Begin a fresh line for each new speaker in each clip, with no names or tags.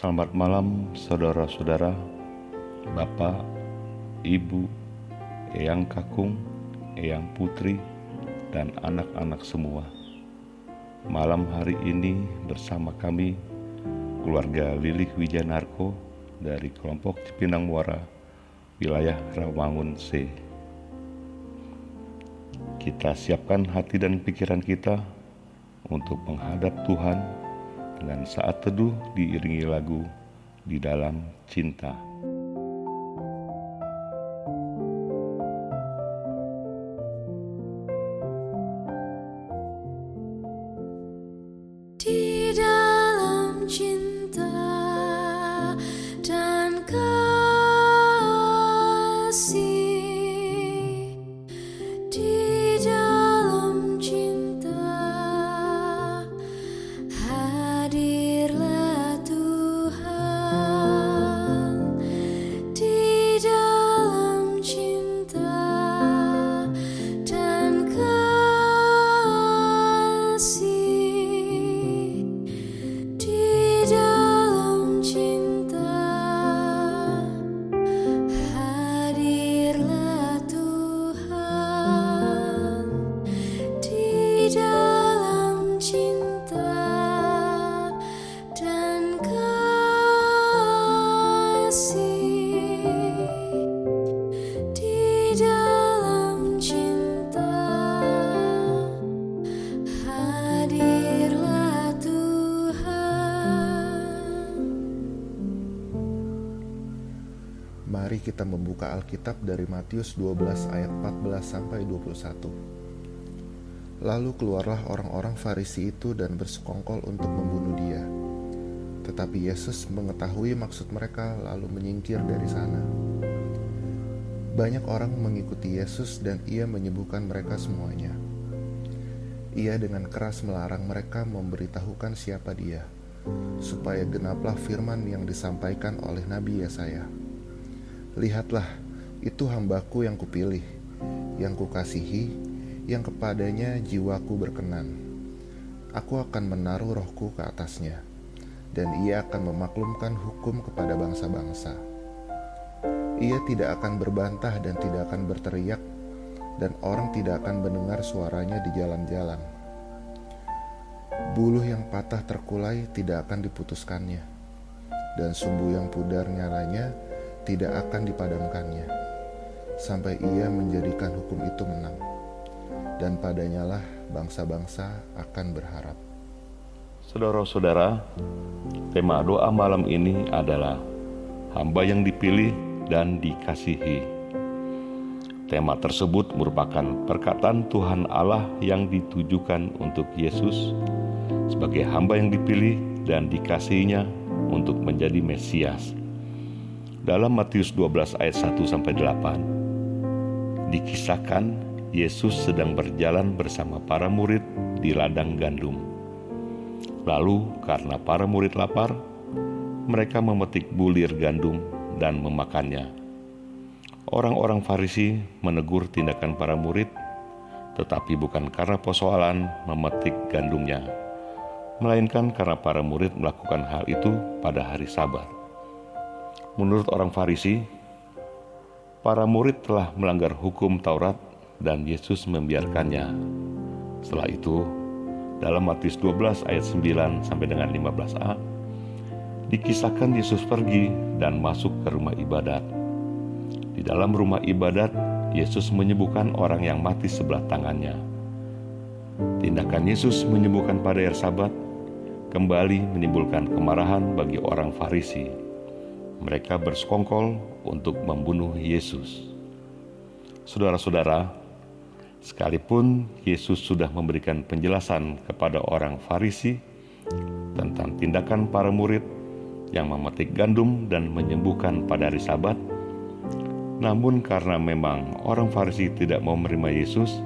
Selamat malam saudara-saudara, Bapak, Ibu, Eyang Kakung, Eyang Putri, dan anak-anak semua. Malam hari ini bersama kami, keluarga Lilih Wijanarko dari kelompok Cipinang Muara, wilayah Rawangun C. Kita siapkan hati dan pikiran kita untuk menghadap Tuhan dengan saat teduh diiringi lagu di dalam cinta.
Membuka Alkitab dari Matius 12 ayat 14 sampai 21. Lalu keluarlah orang-orang Farisi itu dan bersekongkol untuk membunuh dia. Tetapi Yesus mengetahui maksud mereka lalu menyingkir dari sana. Banyak orang mengikuti Yesus dan ia menyembuhkan mereka semuanya. Ia dengan keras melarang mereka memberitahukan siapa dia, supaya genaplah firman yang disampaikan oleh Nabi Yesaya Lihatlah, itu hambaku yang kupilih, yang kukasihi, yang kepadanya jiwaku berkenan. Aku akan menaruh rohku ke atasnya, dan ia akan memaklumkan hukum kepada bangsa-bangsa. Ia tidak akan berbantah dan tidak akan berteriak, dan orang tidak akan mendengar suaranya di jalan-jalan. Buluh yang patah terkulai tidak akan diputuskannya, dan sumbu yang pudar nyalanya tidak akan dipadamkannya sampai ia menjadikan hukum itu menang dan padanyalah bangsa-bangsa akan berharap.
Saudara-saudara, tema doa malam ini adalah hamba yang dipilih dan dikasihi. Tema tersebut merupakan perkataan Tuhan Allah yang ditujukan untuk Yesus sebagai hamba yang dipilih dan dikasihinya untuk menjadi Mesias dalam Matius 12 ayat 1 sampai 8 dikisahkan Yesus sedang berjalan bersama para murid di ladang gandum. Lalu karena para murid lapar, mereka memetik bulir gandum dan memakannya. Orang-orang Farisi menegur tindakan para murid, tetapi bukan karena persoalan memetik gandumnya, melainkan karena para murid melakukan hal itu pada hari Sabat. Menurut orang Farisi, para murid telah melanggar hukum Taurat dan Yesus membiarkannya. Setelah itu, dalam Matius 12 ayat 9 sampai dengan 15a, dikisahkan Yesus pergi dan masuk ke rumah ibadat. Di dalam rumah ibadat, Yesus menyembuhkan orang yang mati sebelah tangannya. Tindakan Yesus menyembuhkan pada hari Sabat kembali menimbulkan kemarahan bagi orang Farisi mereka bersekongkol untuk membunuh Yesus. Saudara-saudara, sekalipun Yesus sudah memberikan penjelasan kepada orang Farisi tentang tindakan para murid yang memetik gandum dan menyembuhkan pada hari Sabat, namun karena memang orang Farisi tidak mau menerima Yesus,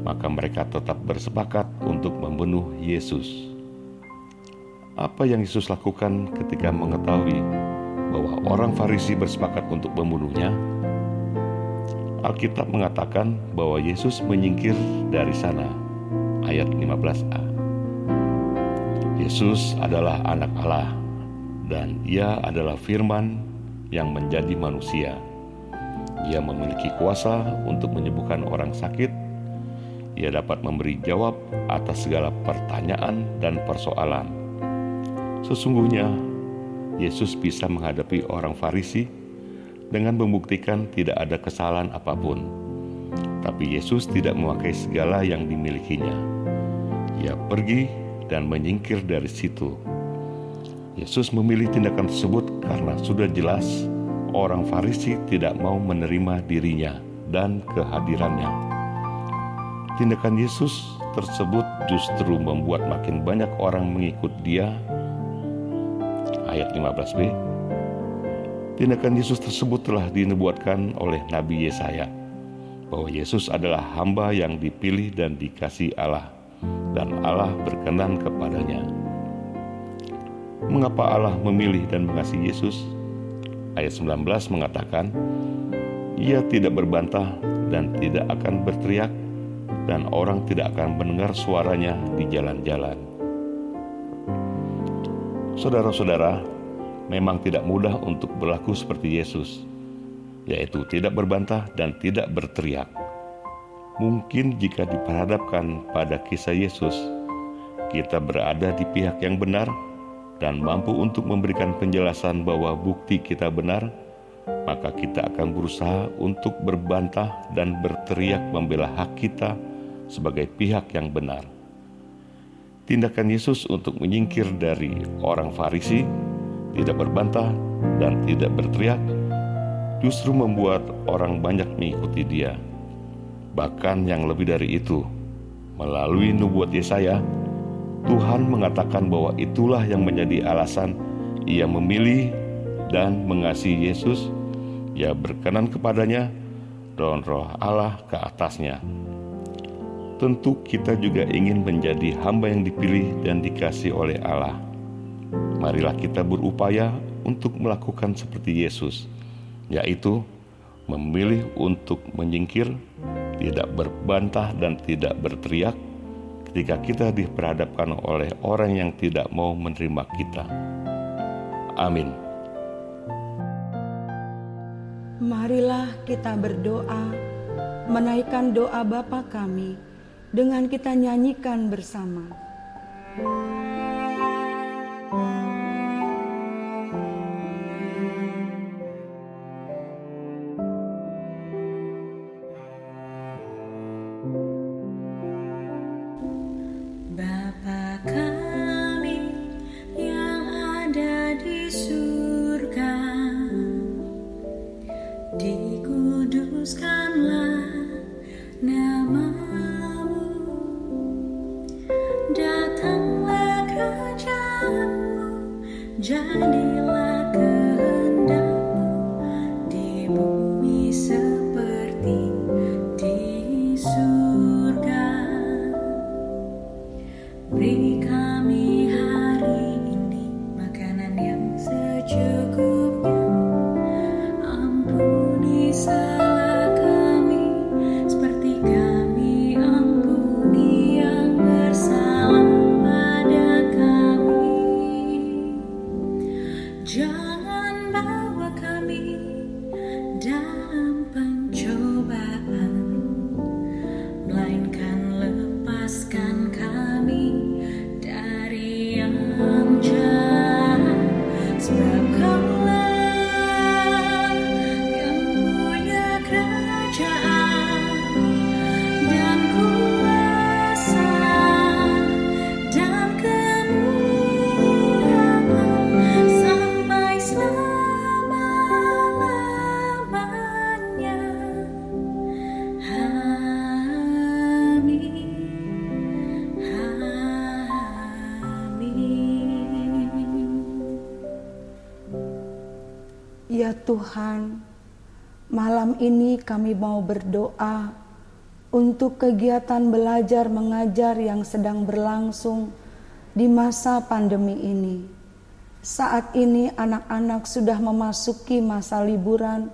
maka mereka tetap bersepakat untuk membunuh Yesus. Apa yang Yesus lakukan ketika mengetahui bahwa orang Farisi bersepakat untuk membunuhnya, Alkitab mengatakan bahwa Yesus menyingkir dari sana. Ayat 15a. Yesus adalah anak Allah dan Ia adalah Firman yang menjadi manusia. Ia memiliki kuasa untuk menyembuhkan orang sakit. Ia dapat memberi jawab atas segala pertanyaan dan persoalan. Sesungguhnya, Yesus bisa menghadapi orang Farisi dengan membuktikan tidak ada kesalahan apa pun. Tapi Yesus tidak memakai segala yang dimilikinya. Ia pergi dan menyingkir dari situ. Yesus memilih tindakan tersebut karena sudah jelas orang Farisi tidak mau menerima dirinya dan kehadirannya. Tindakan Yesus tersebut justru membuat makin banyak orang mengikut dia. Ayat 15b. Tindakan Yesus tersebut telah dinubuatkan oleh Nabi Yesaya bahwa Yesus adalah hamba yang dipilih dan dikasih Allah dan Allah berkenan kepadanya. Mengapa Allah memilih dan mengasihi Yesus? Ayat 19 mengatakan, Ia tidak berbantah dan tidak akan berteriak, dan orang tidak akan mendengar suaranya di jalan-jalan. Saudara-saudara, memang tidak mudah untuk berlaku seperti Yesus, yaitu tidak berbantah dan tidak berteriak. Mungkin jika diperhadapkan pada kisah Yesus, kita berada di pihak yang benar dan mampu untuk memberikan penjelasan bahwa bukti kita benar, maka kita akan berusaha untuk berbantah dan berteriak membela hak kita sebagai pihak yang benar. Tindakan Yesus untuk menyingkir dari orang Farisi, tidak berbantah dan tidak berteriak, justru membuat orang banyak mengikuti Dia. Bahkan yang lebih dari itu, melalui nubuat Yesaya, Tuhan mengatakan bahwa itulah yang menjadi alasan ia memilih dan mengasihi Yesus, ia berkenan kepadanya, dan roh Allah ke atasnya. Tentu kita juga ingin menjadi hamba yang dipilih dan dikasih oleh Allah. Marilah kita berupaya untuk melakukan seperti Yesus, yaitu memilih untuk menyingkir, tidak berbantah dan tidak berteriak, ketika kita diperhadapkan oleh orang yang tidak mau menerima kita. Amin.
Marilah kita berdoa, menaikkan doa Bapa kami dengan kita nyanyikan bersama. Johnny. Ya Tuhan, malam ini kami mau berdoa untuk kegiatan belajar mengajar yang sedang berlangsung di masa pandemi ini. Saat ini anak-anak sudah memasuki masa liburan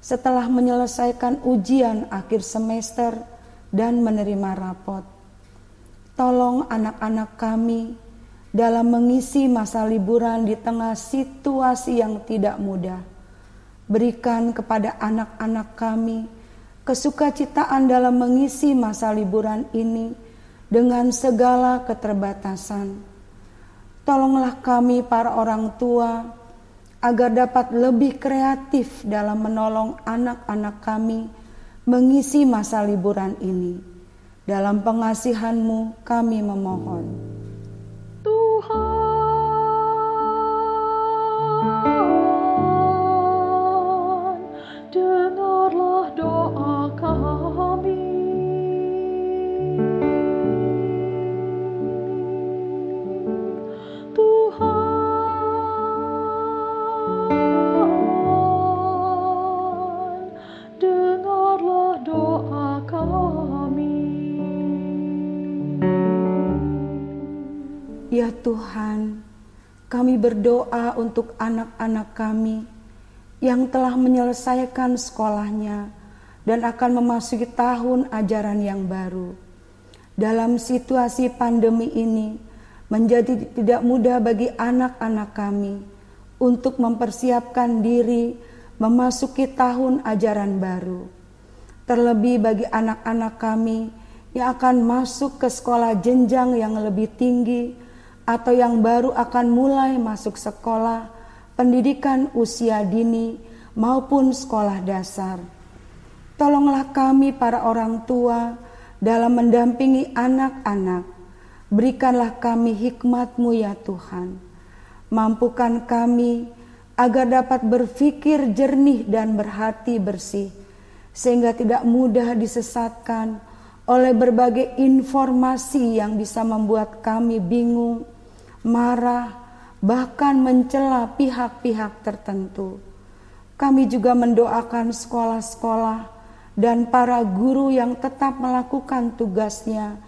setelah menyelesaikan ujian akhir semester dan menerima rapot. Tolong anak-anak kami
dalam mengisi masa liburan di tengah situasi yang tidak mudah. Berikan kepada anak-anak kami kesukacitaan dalam mengisi masa liburan ini dengan segala keterbatasan. Tolonglah kami, para orang tua, agar dapat lebih kreatif dalam menolong anak-anak kami mengisi masa liburan ini. Dalam pengasihan-Mu kami memohon.
Tuhan
berdoa untuk anak-anak kami yang telah menyelesaikan sekolahnya dan akan memasuki tahun ajaran yang baru. Dalam situasi pandemi ini, menjadi tidak mudah bagi anak-anak kami untuk mempersiapkan diri memasuki tahun ajaran baru. Terlebih bagi anak-anak kami yang akan masuk ke sekolah jenjang yang lebih tinggi atau yang baru akan mulai masuk sekolah, pendidikan usia dini, maupun sekolah dasar. Tolonglah kami, para orang tua, dalam mendampingi anak-anak. Berikanlah kami hikmat-Mu, ya Tuhan. Mampukan kami agar dapat berpikir jernih dan berhati bersih, sehingga tidak mudah disesatkan oleh berbagai informasi yang bisa membuat kami bingung marah, bahkan mencela pihak-pihak tertentu. Kami juga mendoakan sekolah-sekolah dan para guru yang tetap melakukan tugasnya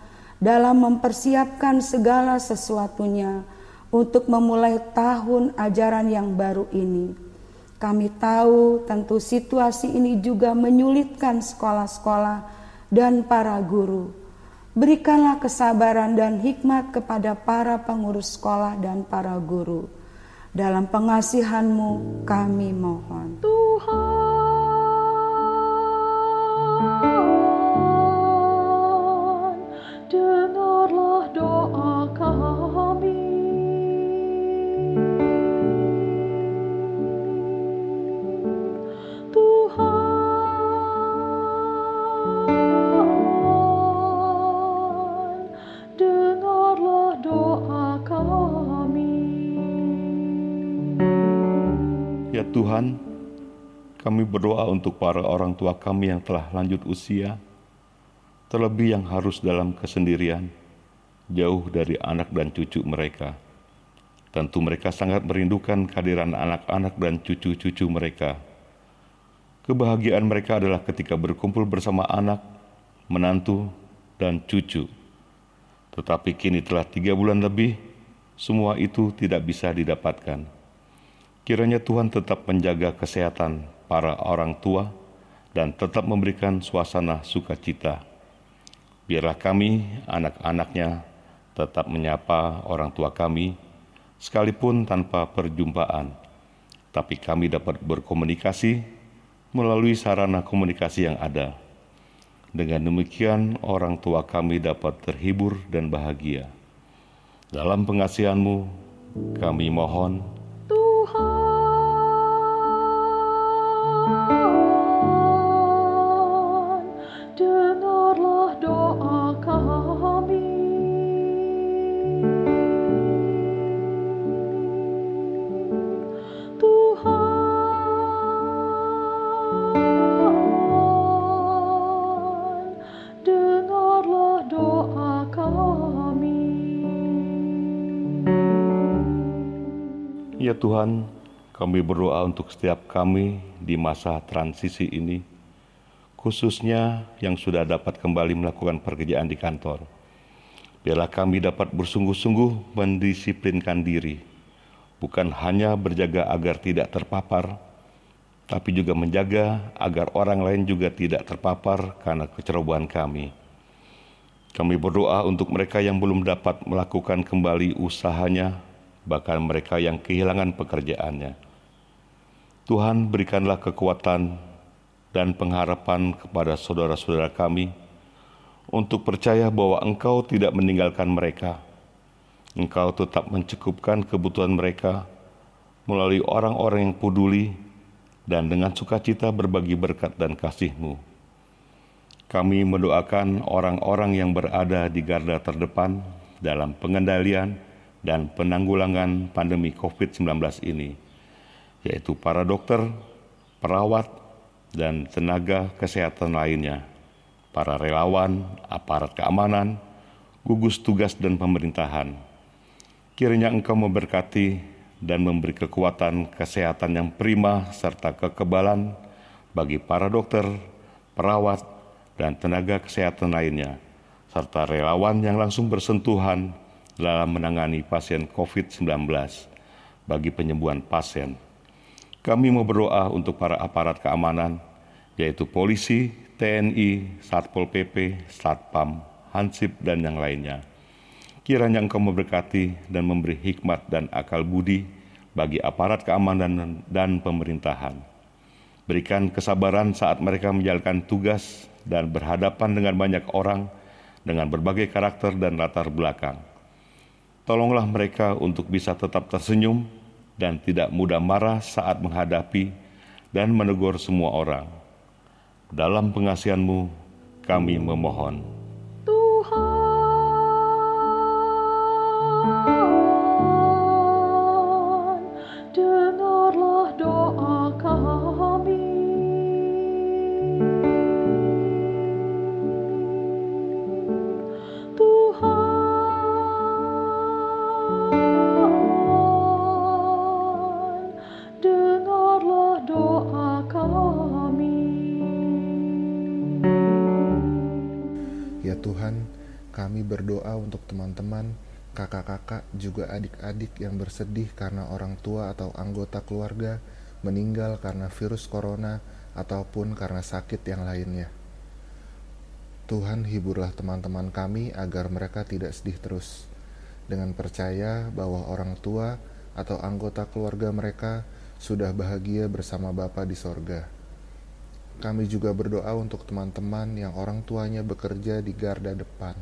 dalam mempersiapkan segala sesuatunya untuk memulai tahun ajaran yang baru ini. Kami tahu tentu situasi ini juga menyulitkan sekolah-sekolah dan para guru Berikanlah kesabaran dan hikmat kepada para pengurus sekolah dan para guru. Dalam pengasihanmu kami mohon.
Tuhan,
Tuhan, kami berdoa untuk para orang tua kami yang telah lanjut usia, terlebih yang harus dalam kesendirian, jauh dari anak dan cucu mereka. Tentu mereka sangat merindukan kehadiran anak-anak dan cucu-cucu mereka. Kebahagiaan mereka adalah ketika berkumpul bersama anak, menantu, dan cucu. Tetapi kini telah tiga bulan lebih, semua itu tidak bisa didapatkan. Kiranya Tuhan tetap menjaga kesehatan para orang tua dan tetap memberikan suasana sukacita. Biarlah kami, anak-anaknya, tetap menyapa orang tua kami, sekalipun tanpa perjumpaan. Tapi kami dapat berkomunikasi melalui sarana komunikasi yang ada. Dengan demikian, orang tua kami dapat terhibur dan bahagia. Dalam pengasihanmu, kami mohon, Ya Tuhan, kami berdoa untuk setiap kami di masa transisi ini, khususnya yang sudah dapat kembali melakukan pekerjaan di kantor. Biarlah kami dapat bersungguh-sungguh mendisiplinkan diri, bukan hanya berjaga agar tidak terpapar, tapi juga menjaga agar orang lain juga tidak terpapar karena kecerobohan kami. Kami berdoa untuk mereka yang belum dapat melakukan kembali usahanya, bahkan mereka yang kehilangan pekerjaannya. Tuhan, berikanlah kekuatan dan pengharapan kepada saudara-saudara kami untuk percaya bahwa Engkau tidak meninggalkan mereka. Engkau tetap mencukupkan kebutuhan mereka melalui orang-orang yang peduli dan dengan sukacita berbagi berkat dan kasih-Mu. Kami mendoakan orang-orang yang berada di garda terdepan dalam pengendalian dan penanggulangan pandemi COVID-19 ini, yaitu para dokter, perawat, dan tenaga kesehatan lainnya, para relawan, aparat keamanan, gugus tugas dan pemerintahan. Kiranya Engkau memberkati dan memberi kekuatan kesehatan yang prima serta kekebalan bagi para dokter, perawat, dan tenaga kesehatan lainnya, serta relawan yang langsung bersentuhan dalam menangani pasien COVID-19 bagi penyembuhan pasien. Kami mau berdoa untuk para aparat keamanan, yaitu polisi, TNI, Satpol PP, Satpam, Hansip, dan yang lainnya. Kiranya Engkau memberkati dan memberi hikmat dan akal budi bagi aparat keamanan dan pemerintahan. Berikan kesabaran saat mereka menjalankan tugas dan berhadapan dengan banyak orang dengan berbagai karakter dan latar belakang. Tolonglah mereka untuk bisa tetap tersenyum dan tidak mudah marah saat menghadapi dan menegur semua orang. Dalam pengasihanmu kami memohon.
Kakak-kakak, juga adik-adik yang bersedih karena orang tua atau anggota keluarga meninggal karena virus corona ataupun karena sakit yang lainnya. Tuhan hiburlah teman-teman kami agar mereka tidak sedih terus, dengan percaya bahwa orang tua atau anggota keluarga mereka sudah bahagia bersama Bapa di sorga. Kami juga berdoa untuk teman-teman yang orang tuanya bekerja di garda depan,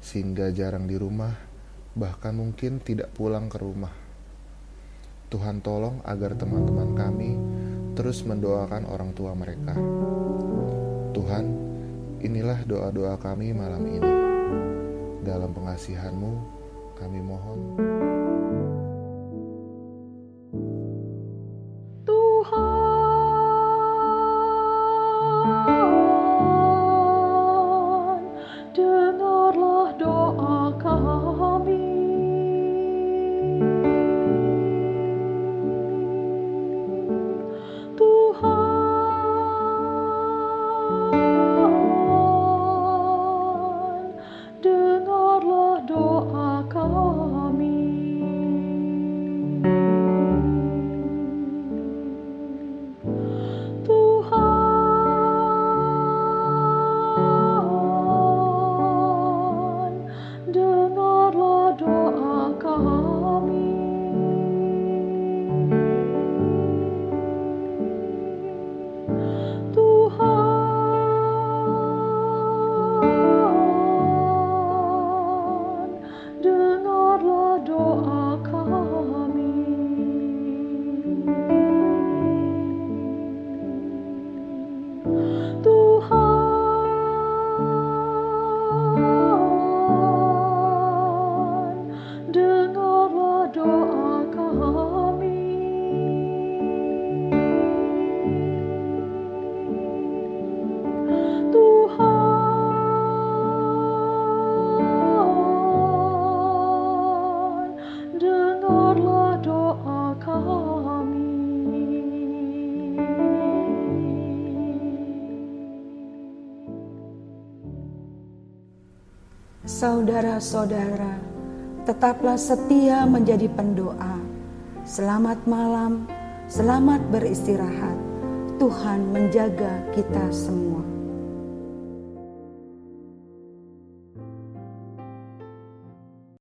sehingga jarang di rumah, bahkan mungkin tidak pulang ke rumah. Tuhan tolong agar teman-teman kami terus mendoakan orang tua mereka. Tuhan, inilah doa-doa kami malam ini. Dalam pengasihan-Mu, kami mohon.
Saudara-saudara, tetaplah setia menjadi pendoa. Selamat malam, selamat beristirahat. Tuhan menjaga kita semua.